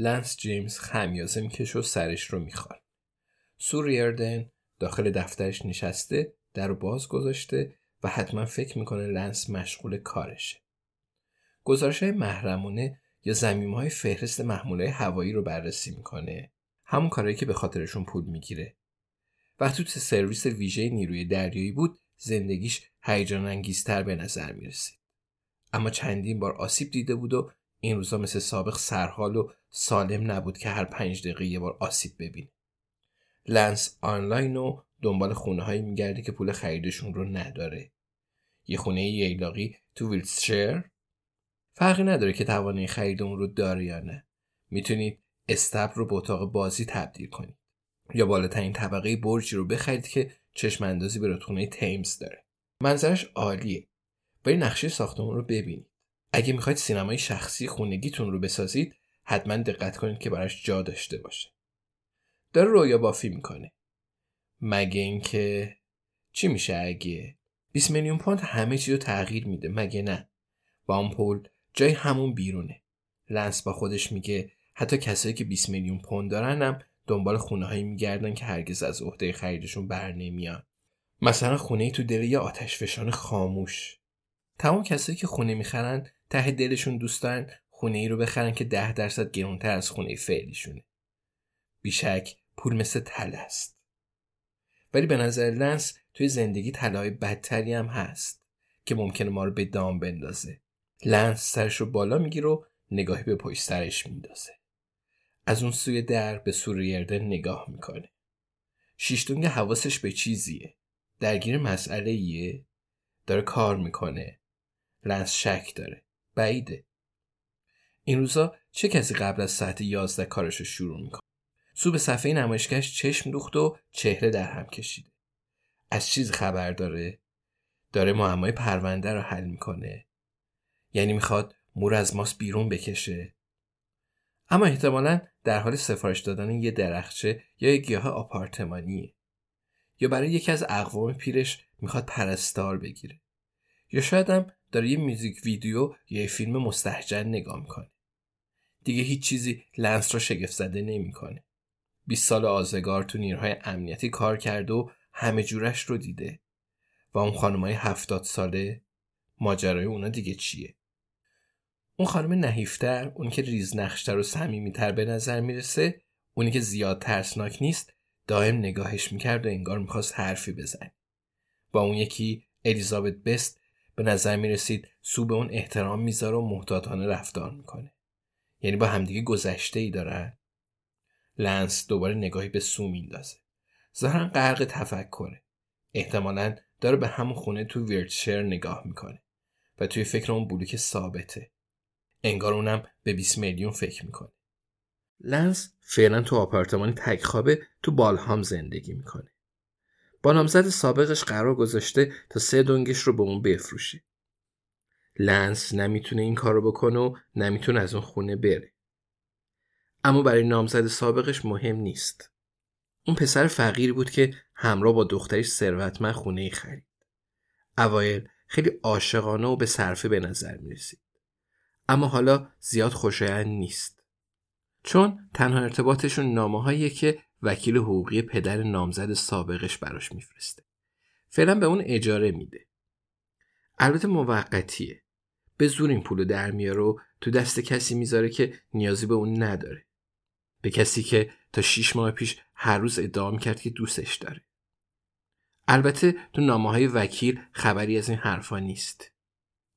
لنس جیمز خمیازه میکش و سرش رو می‌خواد. سو ریردن داخل دفترش نشسته در باز گذاشته و حتما فکر می‌کنه لنس مشغول کارشه. گزارش محرمونه یا زمیم های فهرست محموله هوایی رو بررسی می‌کنه. همون کارهایی که به خاطرشون پول می‌گیره. وقتی تو سرویس ویژه نیروی دریایی بود زندگیش هیجان انگیزتر به نظر می‌رسید. اما چندین بار آسیب دیده بود و این روزا مثل سابق سرحال و سالم نبود که هر پنج دقیقه یه بار آسیب ببینه. لنس آنلاین و دنبال خونه هایی میگرده که پول خریدشون رو نداره. یه خونه ییلاقی تو ویلتشر فرقی نداره که توانه خرید اون رو داره یا نه. می‌تونید استبل رو به اتاق بازی تبدیل کنید. یا بالاترین طبقه برجی رو بخرید که چشم اندازی به رودخونه تیمز داره. منظرش عالیه. ولی نقشه ساختمون رو ببینید. اگه می‌خواید سینمای شخصی خونگیتون رو بسازید حتما دقت کنید که براش جا داشته باشه. داره رویا بافی می‌کنه. مگه اینکه چی میشه اگه 20 میلیون پوند همه چی رو تغییر میده؟ مگه نه؟ با اون پول جای همون بیرونه. لنس با خودش میگه حتی کسایی که 20 میلیون پوند دارن هم دنبال خونه هایی میگردن که هرگز از عهده خریدشون بر نمیان. مثلا خونه ای تو دل یه آتشفشان خاموش. تمام کسایی که خونه می‌خرن ته دلشون دوست دارن خونه ای رو بخرن که ده درصد گرونتر از خونه فعلیشونه. بیشک پول مثل تل است. ولی به نظر لنس توی زندگی طلای بدتری هم هست که ممکنه ما رو به دام بندازه. لنس سرش رو بالا می‌گیره و نگاهی به پشت سرش میندازه. از اون سوی در به سوریرده نگاه می‌کنه. شیشتونگ حواسش به چیزیه. درگیر مسئله ایه داره کار می‌کنه. لنس شک داره. بعیده. این روزا چه کسی قبل از ساعت یازده کارش رو شروع می‌کنه سو به صفحه نمایشگاهش چشم دوخت و چهره در هم کشیده. از چیز خبر داره؟ داره معمای پرونده رو حل می‌کنه. یعنی می‌خواد مور از ماس بیرون بکشه. اما احتمالا در حال سفارش دادن یه درخچه یا یه گیاه آپارتمانیه. یا برای یکی از اقوام پیرش می‌خواد پرستار بگیره. یا شاید هم داره یه میوزیک ویدیو یا یه فیلم مستحجن نگاه می‌کنه. دیگه هیچ چیزی لنس رو شگفت زده نمی‌کنه. 20 سال آزگار تو نیروهای امنیتی کار کرده و همه جورش رو دیده. و اون خانمای هفتاد ساله ماجرای اونا دیگه چیه؟ اون خانم نحیفتر اون که ریزنقشتر و صمیمیتر به نظر می‌رسه اونی که زیاد ترسناک نیست دائم نگاهش می‌کرد و انگار می‌خواست حرفی بزنه. با اون یکی الیزابت بست به نظر می‌رسید سو به اون احترام می‌ذاره و محتاطانه رفتار می‌کنه. یعنی با همدیگه گذشته ای دارن لنس دوباره نگاهی به سو میندازه. ظاهرا غرق تفکره. احتمالا داره به همون خونه تو ویرتشر نگاه می‌کنه و توی فکر اون بلوک ثابته. انگار اونم به 20 میلیون فکر می‌کنه. لنس فعلا تو آپارتمان تک خوابه تو بالهام زندگی می‌کنه. با نامزد سابقش قرار گذاشته تا سه دنگش رو به اون بفروشه لنس نمی‌تونه این کارو بکنه و نمی‌تونه از اون خونه بره اما برای نامزد سابقش مهم نیست اون پسر فقیر بود که همراه با دخترش ثروتمند خونه ای خرید اوایل خیلی عاشقانه و به صرفه به نظر می رسید. اما حالا زیاد خوشایند نیست. چون تنها ارتباطشون نامه که وکیل حقوقی پدر نامزد سابقش براش میفرسته. فعلا به اون اجاره میده. البته موقتیه. به زور این پولو در میاره و تو دست کسی می‌ذاره که نیازی به اون نداره. به کسی که تا شیش ماه پیش هر روز ادعا کرد که دوستش داره. البته تو نامه های وکیل خبری از این حرفا نیست.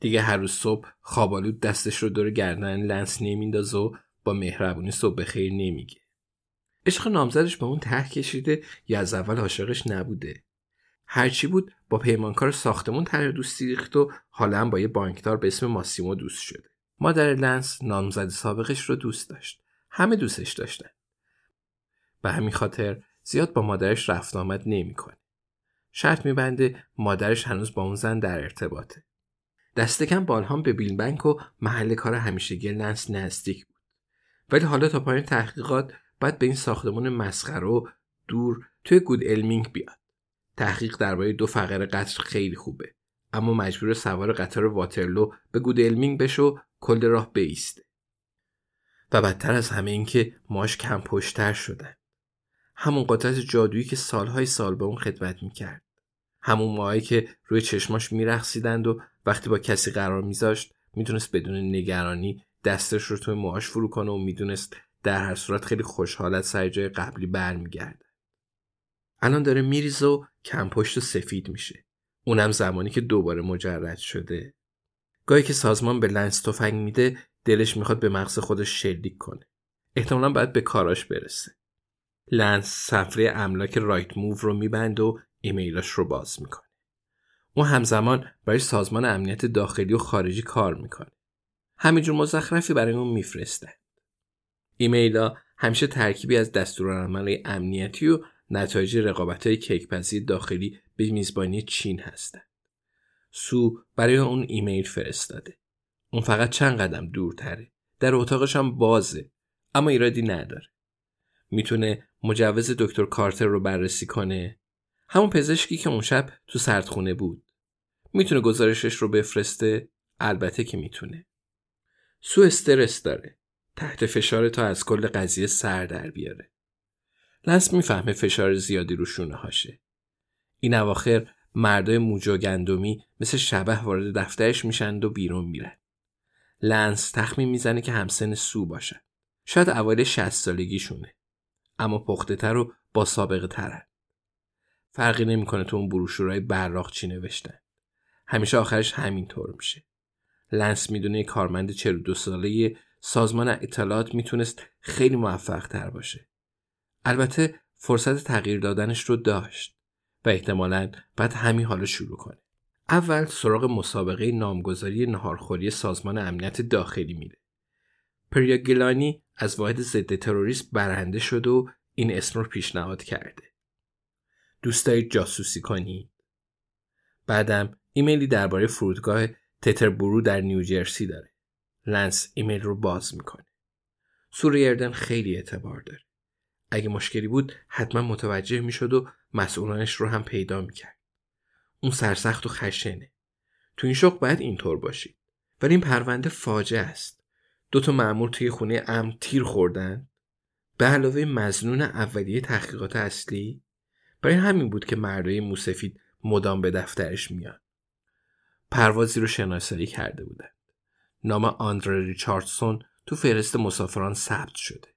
دیگه هر روز صبح خوابالود دستش رو دور گردن لنس نمیندازه و با مهربونی صبح خیر نمیگه. عشق نامزدش به اون ته کشیده یا از اول عاشقش نبوده. هرچی بود با پیمانکار ساختمون تر دوستی ریخت و حالا هم با یه بانکدار به اسم ماسیمو دوست شده. مادر لنس نامزد سابقش رو دوست داشت. همه دوستش داشتن. به همین خاطر زیاد با مادرش رفت آمد نمی‌کنه. شرط میبنده مادرش هنوز با اون زن در ارتباطه. دست کم بالهام به بیل بنک و محل کار همیشگی لنس نزدیک بود. ولی حالا تا پایین تحقیقات باید به این ساختمون مسخره و دور توی گود المینگ بیاد. تحقیق درباره دو فقر قطر خیلی خوبه. اما مجبور سوار قطار واترلو به گود المینگ بشه و کل راه بیسته. و بدتر از همه این که ماش کم پشتر شدن. همون قدرت جادویی که سالهای سال به اون خدمت می‌کرد. همون ماهایی که روی چشماش میرخصیدند و وقتی با کسی قرار میذاشت می‌تونست بدون نگرانی دستش رو توی موهاش فرو کنه و می‌دونست در هر صورت خیلی خوشحال از سر جای قبلی برمیگرده. الان داره میریزه و کم پشت و سفید میشه. اونم زمانی که دوباره مجرد شده. گاهی که سازمان به لنس تفنگ میده دلش می‌خواد به مغز خودش شلیک کنه. احتمالا باید به کاراش برسه. لنس صفحه املاک Rightmove رو میبنده و ایمیلاش رو باز می‌کنه. اون همزمان برای سازمان امنیت داخلی و خارجی کار می‌کنه. همینجور مزخرفی برای اون میفرستن. ایمیلا همیشه ترکیبی از دستورالعمل امنیتی و نتایج رقابت های داخلی به میزبانی چین هستند. سو برای اون ایمیل فرستاده. اون فقط چند قدم دورتره. در اتاقش هم بازه. اما ایرادی نداره. می‌تونه مجوز دکتر کارتر رو بررسی کنه. همون پزشکی که اون شب تو سردخونه بود. می‌تونه گزارشش رو بفرسته. البته که می‌تونه. سو استرس داره. تحت فشار تا از کل قضیه سر در بیاره. لنس می‌فهمه فشار زیادی رو شونه هاشه. این اواخر مردای موجا گندمی مثل شبه وارد دفترش میشند و بیرون میرن. لنس تخمین می‌زنه که همسن سو باشن. شاید اوایل 60 سالگیشونه. اما پخته تر و با سابقه ترن. فرقی نمی‌کنه تو اون بروشورای براق چی نوشتن. همیشه آخرش همینطور میشه. لنس می‌دونه کارمند 42 ساله سازمان اطلاعات می‌تونست خیلی موفق تر باشه. البته فرصت تغییر دادنش رو داشت و احتمالا بعد همین حالا شروع کنه. اول سراغ مسابقه نامگذاری نهارخوری سازمان امنیت داخلی میره. پریاگلانی از واحد ضد تروریست برنده شد و این اسم رو پیشنهاد کرده. دوست دارید جاسوسی کنی؟ بعدم ایمیلی درباره فرودگاه تتربرو در نیوجرسی داره. لنس ایمیل رو باز می‌کنه. سوریردن خیلی اعتبار داره. اگه مشکلی بود حتما متوجه می‌شد و مسئولانش رو هم پیدا می‌کرد. اون سرسخت و خشنه. تو این شغل باید اینطور باشید. ولی این پرونده فاجعه است. دو تا مأمور توی خونه ام تیر خوردن. به علاوه مزنون اولیه تحقیقات اصلی برای همین بود که مردای موسفید مدام به دفترش میان. پروازی رو شناسایی کرده بودند. نام آندره ریچاردسون تو فهرست مسافران ثبت شده.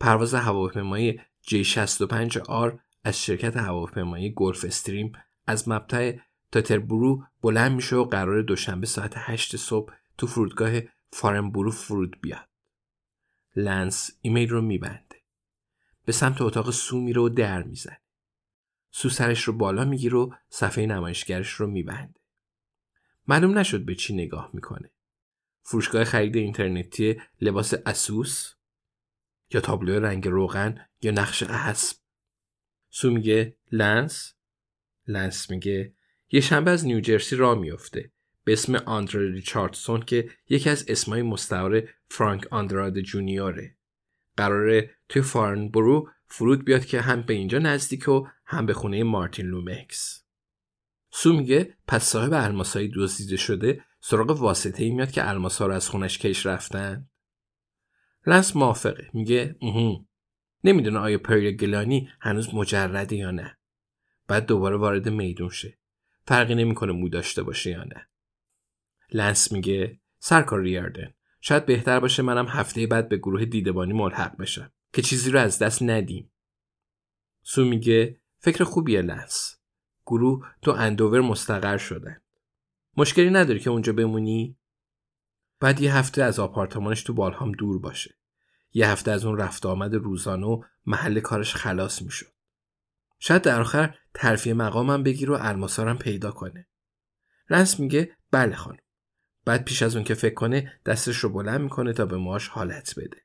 پرواز هواپیمایی J65R از شرکت هواپیمایی گلف استریم از مبتع تاتربرو بلند میشه و قرار دوشنبه ساعت 8 صبح تو فرودگاه فارنبرو فرود بیاد. لنس ایمیل رو میبنده. به سمت اتاق سو میره و در می‌زنه. سو سرش رو بالا می‌گیره و صفحه نمایشگرش رو میبنده. معلوم نشد به چی نگاه می‌کنه. فروشگاه خرید اینترنتی لباس ASOS یا تابلو رنگ روغن با نقش اسب. سو میگه لنس لنس میگه یه شنبه از نیوجرسی را میفته به اسم آندره ریچاردسون که یکی از اسمای مستعار فرانک آندراد جونیوره. قراره توی فارنبرو فرود بیاد که هم به اینجا نزدیک و هم به خونه مارتین لومکس. سو میگه پس صاحب الماسایی دزدیده شده سراغ واسطه ای میاد که الماسا رو از خونش کش رفتن؟ لنس موافقه. میگه اوهو. نمی‌دونه آیا پری گلانی هنوز مجرده یا نه. بعد دوباره وارد میدون شه. فرقی نمی‌کنه مو داشته باشه یا نه. لنس میگه سرکار ریاردن. شاید بهتر باشه منم هفته بعد به گروه دیدبانی ملحق بشم. که چیزی رو از دست ندیم. سو میگه فکر خوبیه لنس. گروه تو اندوور مستقر شدن. مشکلی نداری که اونجا بمونی؟ بعد یه هفته از آپارتمانش تو بالهام دور باشه. یه هفته از اون رفت آمد روزانه و محل کارش خلاص می‌شد. شاید در آخر ترفیع مقامم بگیر و الماسارم پیدا کنه. رنس میگه بله خانم. بعد پیش از اون که فکر کنه دستش رو بلند می‌کنه تا به ماش حالت بده.